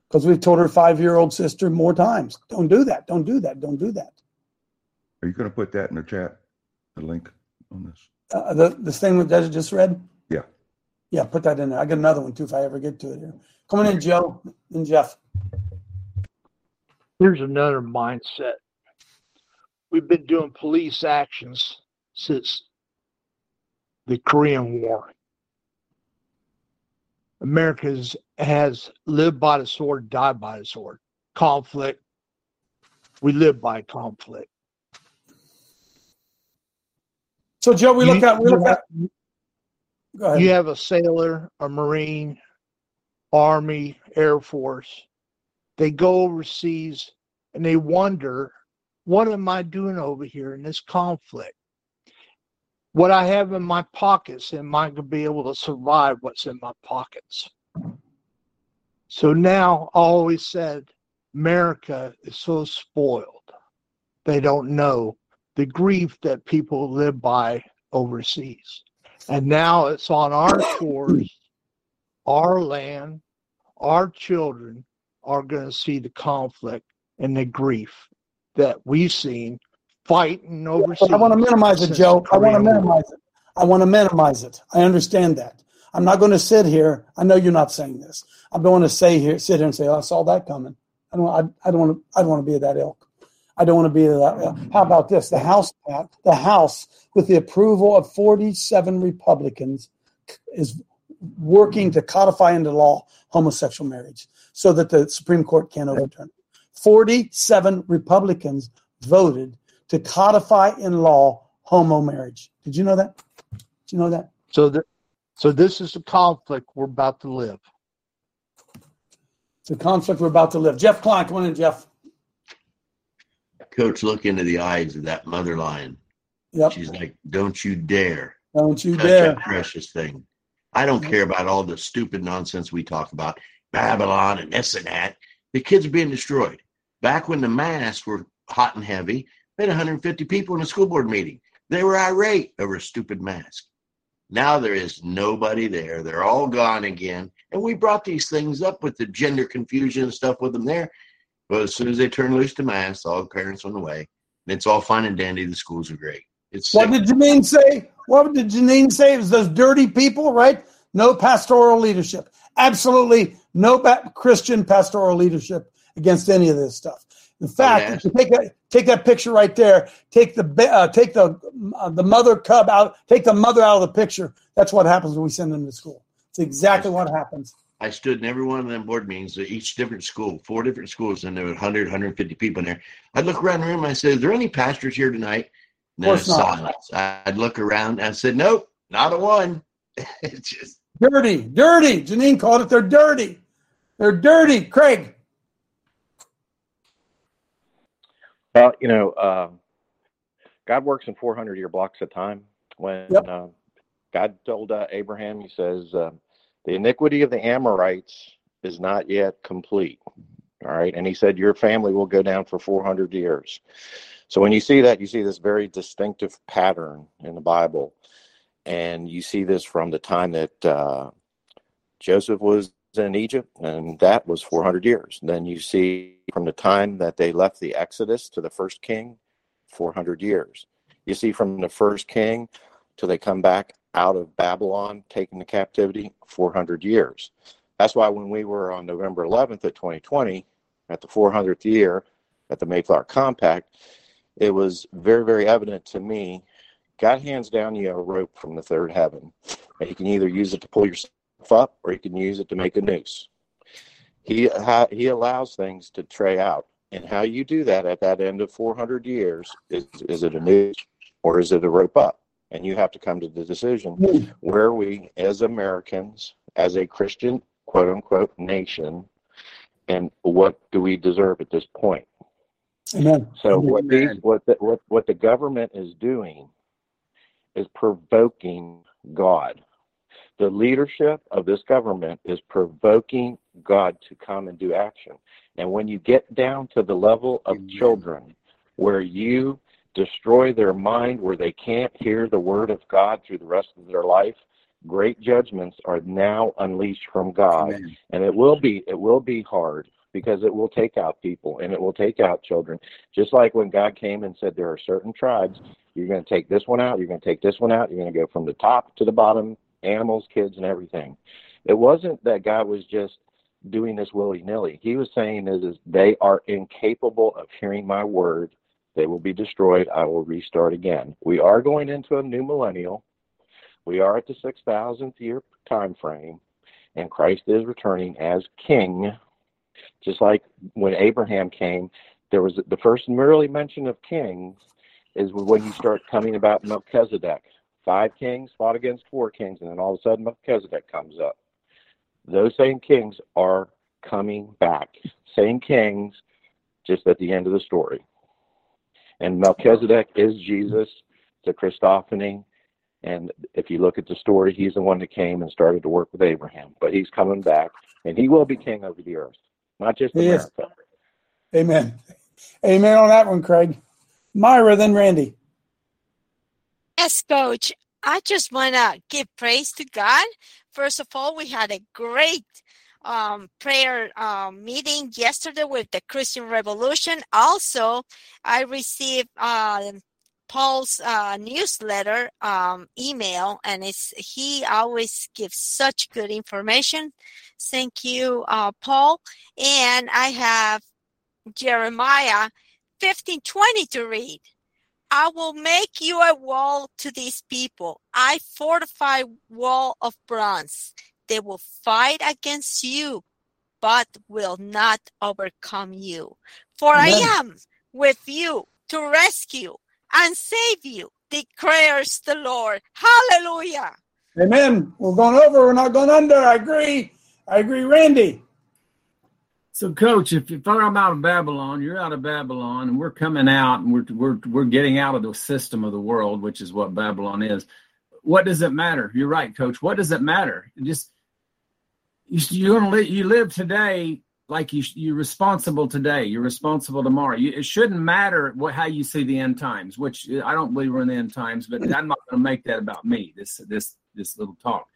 because we've told her five year old sister more times, "Don't do that, don't do that, don't do that." Are you going to put that in the chat? The link on this? Uh, the this thing that I just read. Yeah. Yeah, put that in there. I got another one too if I ever get to it here. Coming in, Joe and Jeff. Here's another mindset. We've been doing police actions since the Korean War. America has, has lived by the sword, died by the sword. Conflict. We live by conflict. So, Joe, we look You- at we look at. Go ahead. You have a sailor, a Marine, Army, Air Force. They go overseas and they wonder, what am I doing over here in this conflict? What I have in my pockets, am I going to be able to survive what's in my pockets? So now I always said, America is so spoiled. They don't know the grief that people live by overseas. And now it's on our shores, our land, our children are going to see the conflict and the grief that we've seen fighting overseas. I want to minimize it, Joe. the I want to minimize it. I want to minimize it. I understand that. I'm not going to sit here. I know you're not saying this. I'm going to say here, sit here and say, oh, "I saw that coming." I don't. I, I don't want to. I don't want to be that ilk. I don't want to be that. Uh, how about this? The House, the House, with the approval of 47 Republicans, is working to codify into law homosexual marriage, so that the Supreme Court can't overturn it. 47 Republicans voted to codify in law homo marriage. Did you know that? Did you know that? So, th- so this is the conflict we're about to live. It's a conflict we're about to live. Jeff Klein, come on in, Jeff. Coach, look into the eyes of that mother lion. Yep. She's like, "Don't you dare Don't you dare. precious thing." I don't care about all the stupid nonsense we talk about, Babylon and this and that. The kids are being destroyed. Back when the masks were hot and heavy, we had 150 people in a school board meeting. They were irate over a stupid mask. Now there is nobody there. They're all gone again. And we brought these things up with the gender confusion and stuff with them there. But as soon as they turn loose the masks, all the parents went away. And it's all fine and dandy. The schools are great. It's What did Janine say? What did Janine say? It was those dirty people, right? No pastoral leadership. Absolutely no Christian pastoral leadership against any of this stuff. In fact, yeah. if you take that take that picture right there, take the uh, take the uh, the mother cub out, take the mother out of the picture. That's what happens when we send them to school. It's exactly what happens. I stood in every one of them board meetings at each different school, four different schools, and there were 100, 150 people in there. I'd look around the room and I said, Is there any pastors here tonight? And then course not. silence. I'd look around and I said, Nope, not a one. it's just Dirty, dirty. Janine called it. They're dirty. They're dirty. Craig. Well, you know, uh, God works in 400 year blocks of time. When Yep. uh, God told uh, Abraham, He says, uh, the iniquity of the Amorites is not yet complete. All right. And He said, Your family will go down for 400 years. So when you see that, you see this very distinctive pattern in the Bible. And you see this from the time that uh, Joseph was in Egypt, and that was 400 years. Then you see from the time that they left the Exodus to the first king, 400 years. You see from the first king till they come back out of Babylon, taken to captivity, 400 years. That's why when we were on November 11th of 2020, at the 400th year at the Mayflower Compact, it was very, very evident to me God hands down you a rope from the third heaven. And you can either use it to pull yourself up or you can use it to make a noose. He he allows things to tray out, and how you do that at that end of 400 years is is it a noose or is it a rope up? And you have to come to the decision hmm. where we, as Americans, as a Christian quote unquote nation, and what do we deserve at this point? Amen. So what these what the, what what the government is doing is provoking God. The leadership of this government is provoking God to come and do action. And when you get down to the level of children where you destroy their mind where they can't hear the word of God through the rest of their life, great judgments are now unleashed from God. Amen. And it will be it will be hard because it will take out people and it will take out children. Just like when God came and said there are certain tribes, you're going to take this one out, you're going to take this one out, you're going to go from the top to the bottom, animals, kids, and everything. It wasn't that God was just doing this willy nilly. He was saying is, is they are incapable of hearing my word. They will be destroyed. I will restart again. We are going into a new millennial. We are at the six thousandth year time frame, and Christ is returning as King. Just like when Abraham came, there was the first merely mention of kings is when you start coming about Melchizedek. Five kings fought against four kings, and then all of a sudden Melchizedek comes up. Those same kings are coming back. Same kings, just at the end of the story. And Melchizedek is Jesus, the Christophany. And if you look at the story, he's the one that came and started to work with Abraham. But he's coming back, and he will be king over the earth, not just He is. America. Amen. Amen on that one, Craig. Myra, then Randy. Yes, coach. I just want to give praise to God. First of all, we had a great um, prayer um, meeting yesterday with the Christian Revolution. Also, I received uh, Paul's uh, newsletter um, email, and it's he always gives such good information. Thank you, uh, Paul. And I have Jeremiah fifteen twenty to read. I will make you a wall to these people. I fortify wall of bronze. They will fight against you, but will not overcome you. For I am with you to rescue and save you, declares the Lord. Hallelujah. Amen. We're going over. We're not going under. I agree. I agree, Randy. So, Coach, if, if I'm out of Babylon, you're out of Babylon, and we're coming out, and we're we're we're getting out of the system of the world, which is what Babylon is. What does it matter? You're right, Coach. What does it matter? Just you you're gonna live, you live today like you you're responsible today. You're responsible tomorrow. You, it shouldn't matter what how you see the end times, which I don't believe we're in the end times, but I'm not going to make that about me. This this this little talk,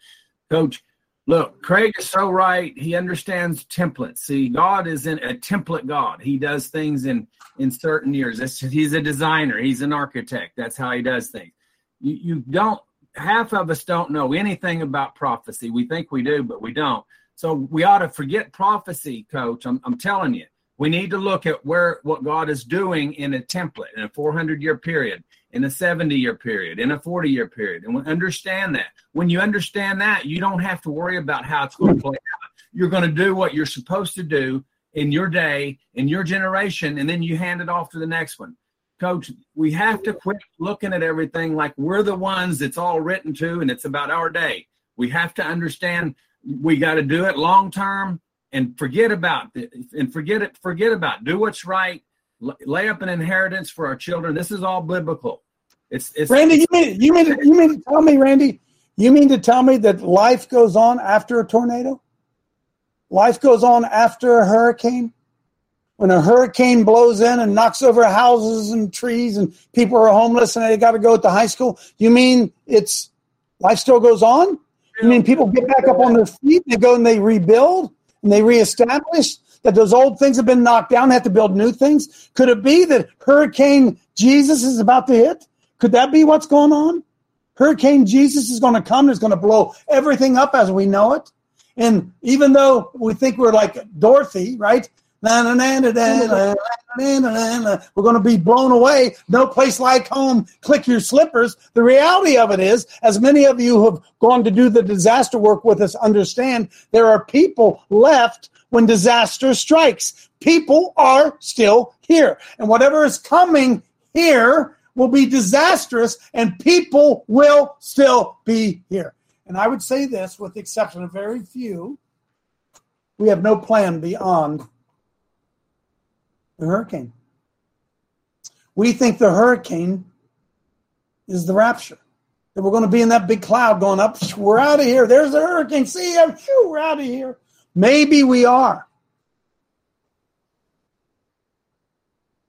Coach. Look, Craig is so right. He understands templates. See, God is in a template God. He does things in in certain years. He's a designer. He's an architect. That's how he does things. You, you don't. Half of us don't know anything about prophecy. We think we do, but we don't. So we ought to forget prophecy, Coach. I'm, I'm telling you, we need to look at where what God is doing in a template in a 400 year period, in a 70 year period, in a 40 year period, and we understand that. When you understand that, you don't have to worry about how it's going to play out. You're going to do what you're supposed to do in your day, in your generation, and then you hand it off to the next one. Coach, we have to quit looking at everything like we're the ones that's all written to and it's about our day. We have to understand we got to do it long term and forget about it and forget it forget about it. do what's right lay up an inheritance for our children this is all biblical it's it's Randy, you mean you mean you mean to tell me, Randy? You mean to tell me that life goes on after a tornado? Life goes on after a hurricane? When a hurricane blows in and knocks over houses and trees and people are homeless and they got to go to high school, you mean it's life still goes on? You mean people get back up on their feet, they go and they rebuild and they reestablish that those old things have been knocked down, they have to build new things? Could it be that Hurricane Jesus is about to hit? Could that be what's going on? Hurricane Jesus is going to come, and it's going to blow everything up as we know it. And even though we think we're like Dorothy, right? We're going to be blown away. No place like home. Click your slippers. The reality of it is, as many of you who have gone to do the disaster work with us understand, there are people left when disaster strikes. People are still here. And whatever is coming here will be disastrous, and people will still be here. And I would say this, with the exception of very few, we have no plan beyond the hurricane. We think the hurricane is the rapture. That we're going to be in that big cloud going up. We're out of here. There's the hurricane. See ya. We're out of here. Maybe we are.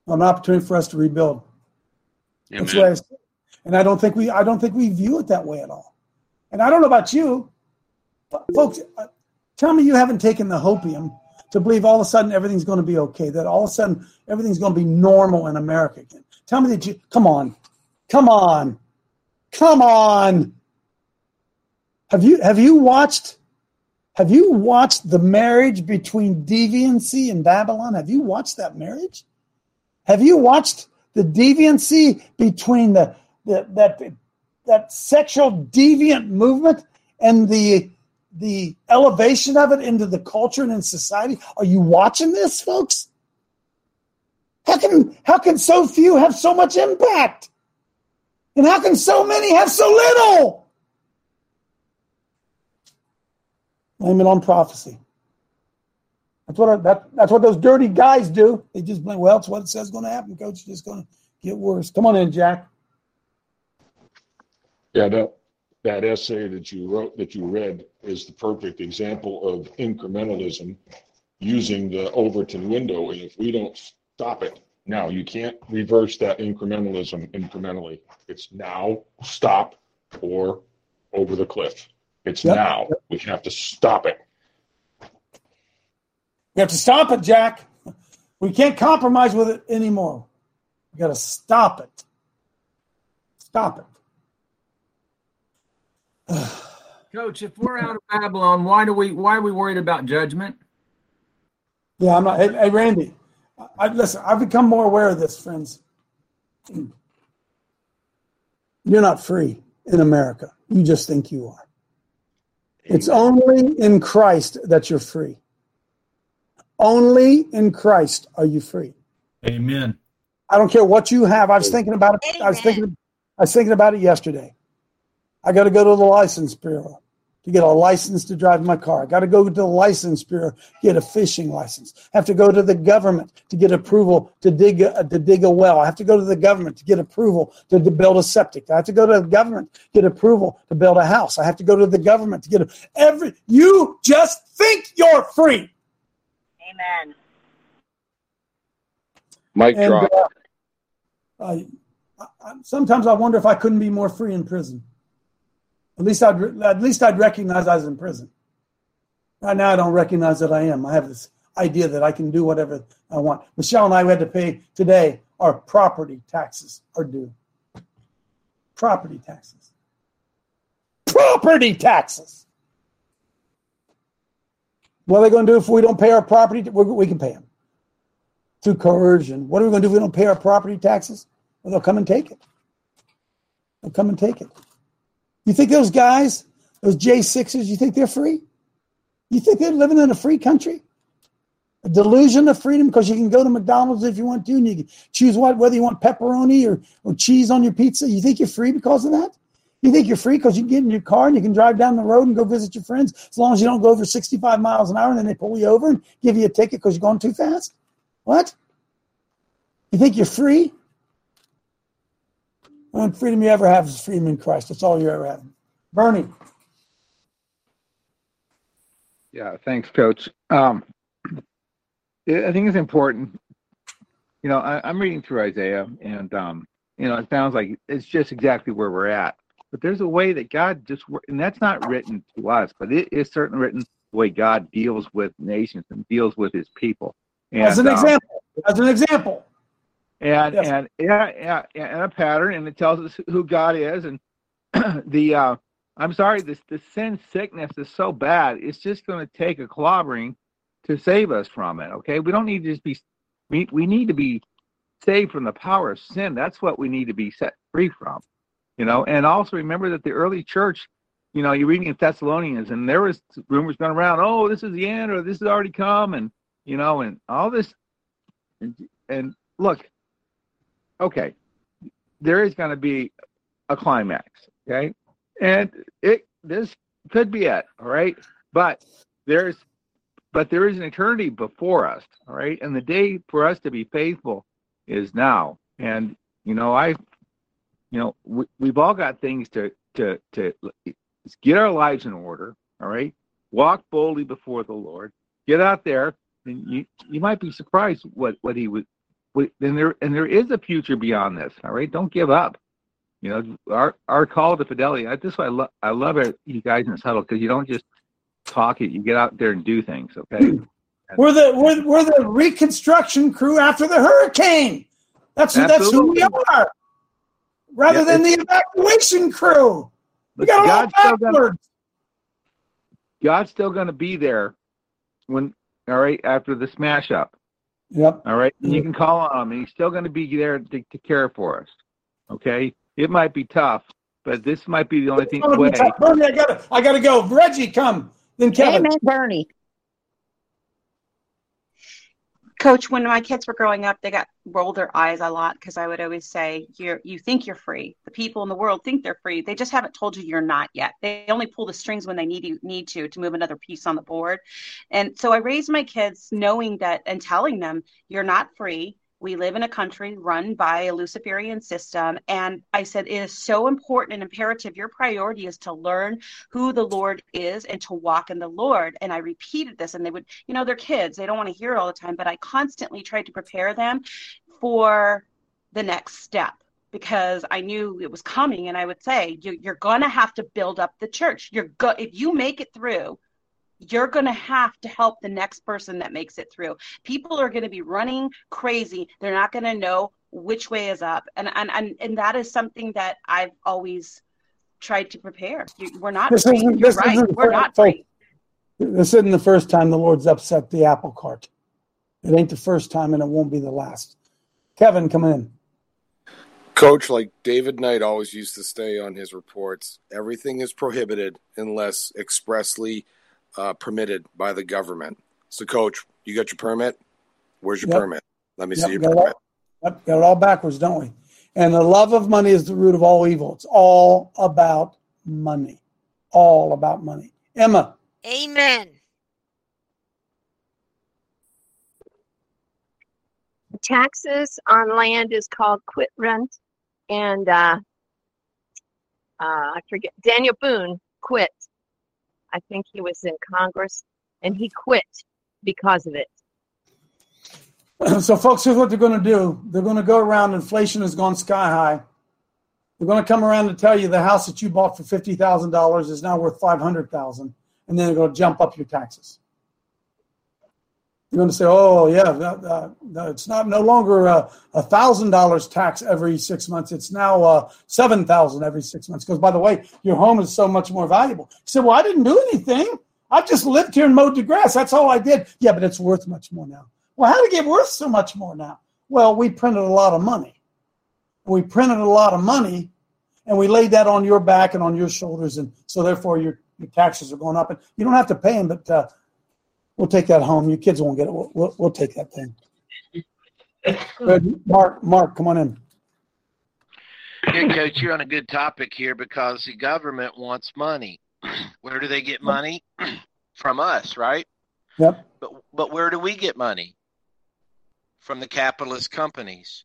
An opportunity for us to rebuild. That's Amen. why say- and I don't think we I don't think we view it that way at all. And I don't know about you, but folks, uh, tell me you haven't taken the hopium to believe all of a sudden everything's going to be okay, that all of a sudden everything's going to be normal in America again. Tell me that you come on. Come on. Come on. Have you have you watched have you watched the marriage between deviancy and Babylon? Have you watched that marriage? Have you watched the deviancy between the, the that that sexual deviant movement and the the elevation of it into the culture and in society? Are you watching this, folks? How can how can so few have so much impact? And how can so many have so little? Blame it on prophecy. That's what that, that's what those dirty guys do. They just blame. Well, it's what it says going to happen. Coach, it's just going to get worse. Come on in, Jack. Yeah, that that essay that you wrote that you read is the perfect example of incrementalism using the Overton window. And if we don't stop it now, you can't reverse that incrementalism incrementally. It's now stop or over the cliff. It's Yep. now. We have to stop it. We have to stop it, Jack. We can't compromise with it anymore. We got to stop it. Stop it. Coach, if we're out of Babylon, why do we why are we worried about judgment? Yeah, I'm not. Hey, hey Randy, I, I listen. I've become more aware of this, friends. You're not free in America. You just think you are. It's only in Christ that you're free. Only in Christ are you free. Amen. I don't care what you have. I was thinking about it. I was thinking. I was thinking about it yesterday. I got to go to the license bureau to get a license to drive my car. I got to go to the license bureau get a fishing license. I have to go to the government to get approval to dig a, to dig a well. I have to go to the government to get approval to, to build a septic. I have to go to the government to get approval to build a house. I have to go to the government to get a, every. You just think you're free. Amen. Mike drop. uh, I, I, sometimes I wonder if I couldn't be more free in prison. At least I'd at least I'd recognize I was in prison. Right now, I don't recognize that I am. I have this idea that I can do whatever I want. Michelle and I we had to pay today. Our property taxes are due. Property taxes. Property taxes. What are they going to do if we don't pay our property? We, we can pay them through coercion. What are we going to do if we don't pay our property taxes? Well, they'll come and take it. They'll come and take it. You think those guys, those J6ers, you think they're free? You think they're living in a free country? A delusion of freedom because you can go to McDonald's if you want to and you can choose what whether you want pepperoni or, or cheese on your pizza. You think you're free because of that? You think you're free because you can get in your car and you can drive down the road and go visit your friends as long as you don't go over 65 miles an hour and then they pull you over and give you a ticket because you're going too fast? What? You think you're free? The only freedom you ever have is freedom in Christ. That's all you ever have. Bernie. Yeah, thanks, Coach. Um, I I think it's important. You know, I, I'm reading through Isaiah, and um, you know, it sounds like it's just exactly where we're at. But there's a way that God just, and that's not written to us, but it is certainly written the way God deals with nations and deals with His people. And, As an um, example. As an example. And Yes. and yeah, yeah, yeah, and a pattern, and it tells us who God is, and the uh, I'm sorry, this the sin sickness is so bad. It's just going to take a clobbering to save us from it. Okay, we don't need to just be we we need to be saved from the power of sin. That's what we need to be set free from. You know, and also remember that the early church, you know, you're reading in Thessalonians, and there was rumors going around, oh, this is the end, or this has already come, and you know, and all this. And, and look, okay, there is going to be a climax, okay, and it this could be it, all right, but there's but there is an eternity before us, all right, and the day for us to be faithful is now, and you know, I, you know, we, we've all got things to to to get our lives in order, all right, walk boldly before the Lord, get out there, and you you might be surprised what what he would and there and there is a future beyond this. All right, don't give up. You know, our our call to fidelity. I, this why I love I love it, you guys in Huddle because you don't just talk it. You get out there and do things. Okay. Hmm. We're the we're, we're the reconstruction crew after the hurricane. That's that's who we are. Rather Yeah, than the evacuation crew. We got it all God's still gonna- backwards. God's still going to be there when all right after the smash up. Yep. All right. And you can call on him, and he's still going to be there to, to care for us. Okay. It might be tough, but this might be the only thing It's gonna way. be tough. Bernie, I gotta I gotta go. Reggie, come. Then Kevin. Amen, Bernie. Coach, when my kids were growing up, they got rolled their eyes a lot because I would always say, "You're you think you're free. The people in the world think they're free. They just haven't told you you're not yet. They only pull the strings when they need you need to to move another piece on the board." And so I raised my kids knowing that and telling them, "You're not free. We live in a country run by a Luciferian system." And I said, "It is so important and imperative. Your priority is to learn who the Lord is and to walk in the Lord." And I repeated this, and they would, you know, they're kids. They don't want to hear it all the time, but I constantly tried to prepare them for the next step because I knew it was coming. And I would say, you, you're going to have to build up the church. You're go- if you make it through, you're going to have to help the next person that makes it through. People are going to be running crazy. They're not going to know which way is up. And, and, and, and that is something that I've always tried to prepare. We're not This free. isn't, You're this right. isn't We're the not first, this isn't the first time the Lord's upset the apple cart. It ain't the first time, and it won't be the last. Kevin, come in. Coach, like David Knight always used to say on his reports, everything is prohibited unless expressly uh, permitted by the government. So, Coach, you got your permit? Where's your Yep. permit? Let me Yep, see your got, permit. all, yep, got it all backwards, don't we? And the love of money is the root of all evil. It's all about money. All about money. Emma, Amen. taxes on land is called quit rent, and uh, uh, I forget Daniel Boone quit. I think he was in Congress, and he quit because of it. so folks, here's what they're going to do. They're going to go around. Inflation has gone sky high. They're going to come around and tell you the house that you bought for fifty thousand dollars is now worth five hundred thousand, and then they're going to jump up your taxes. You're going to say, "Oh yeah, that, uh, no, it's not no longer a thousand dollars tax every six months. It's now uh, seven thousand every six months." Because by the way, your home is so much more valuable. You say, "Well, I didn't do anything. I just lived here and mowed the grass. That's all I did." Yeah, but it's worth much more now. Well, how did it get worth so much more now? Well, we printed a lot of money. We printed a lot of money, and we laid that on your back and on your shoulders, and so therefore your your taxes are going up. And you don't have to pay them, but uh, we'll take that home. Your kids won't get it. We'll, we'll, we'll take that thing. Mark, Mark, come on in. Yeah, Coach, you're on a good topic here because the government wants money. Where do they get money? From us, right? Yep. But but where do we get money? From the capitalist companies.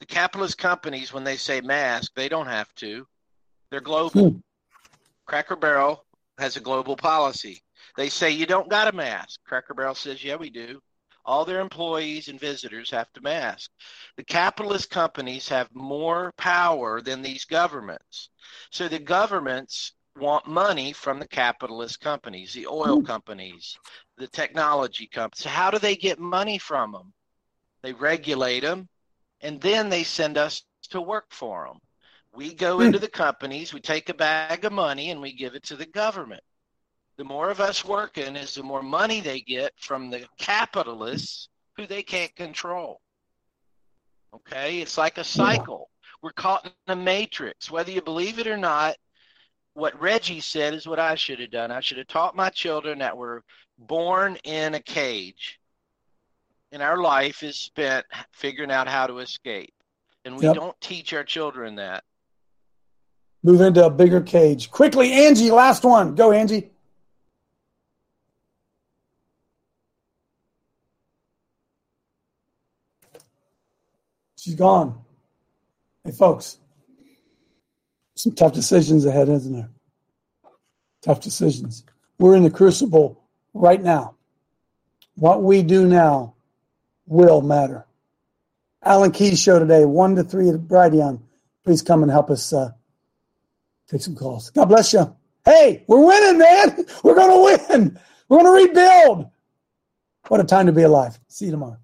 The capitalist companies, when they say mask, they don't have to. They're global. Hmm. Cracker Barrel has a global policy. They say you don't got a mask. Cracker Barrel says, yeah, we do. All their employees and visitors have to mask. The capitalist companies have more power than these governments. So the governments want money from the capitalist companies, the oil hmm. companies, the technology companies. So how do they get money from them? They regulate them, and then they send us to work for them. We go hmm. into the companies, we take a bag of money, and we give it to the government. The more of us working is the more money they get from the capitalists who they can't control. Okay? It's like a cycle. We're caught in a matrix. Whether you believe it or not, what Reggie said is what I should have done. I should have taught my children that we're born in a cage. And our life is spent figuring out how to escape. And we Yep. don't teach our children that. Move into a bigger cage. Quickly, Angie, last one. Go, Angie. She's gone. Hey, folks, some tough decisions ahead, isn't there? Tough decisions. We're in the crucible right now. What we do now will matter. Alan Keyes' show today, 1 to 3 at Brighteon. Please come and help us uh, take some calls. God bless you. Hey, we're winning, man. We're going to win. We're going to rebuild. What a time to be alive. See you tomorrow.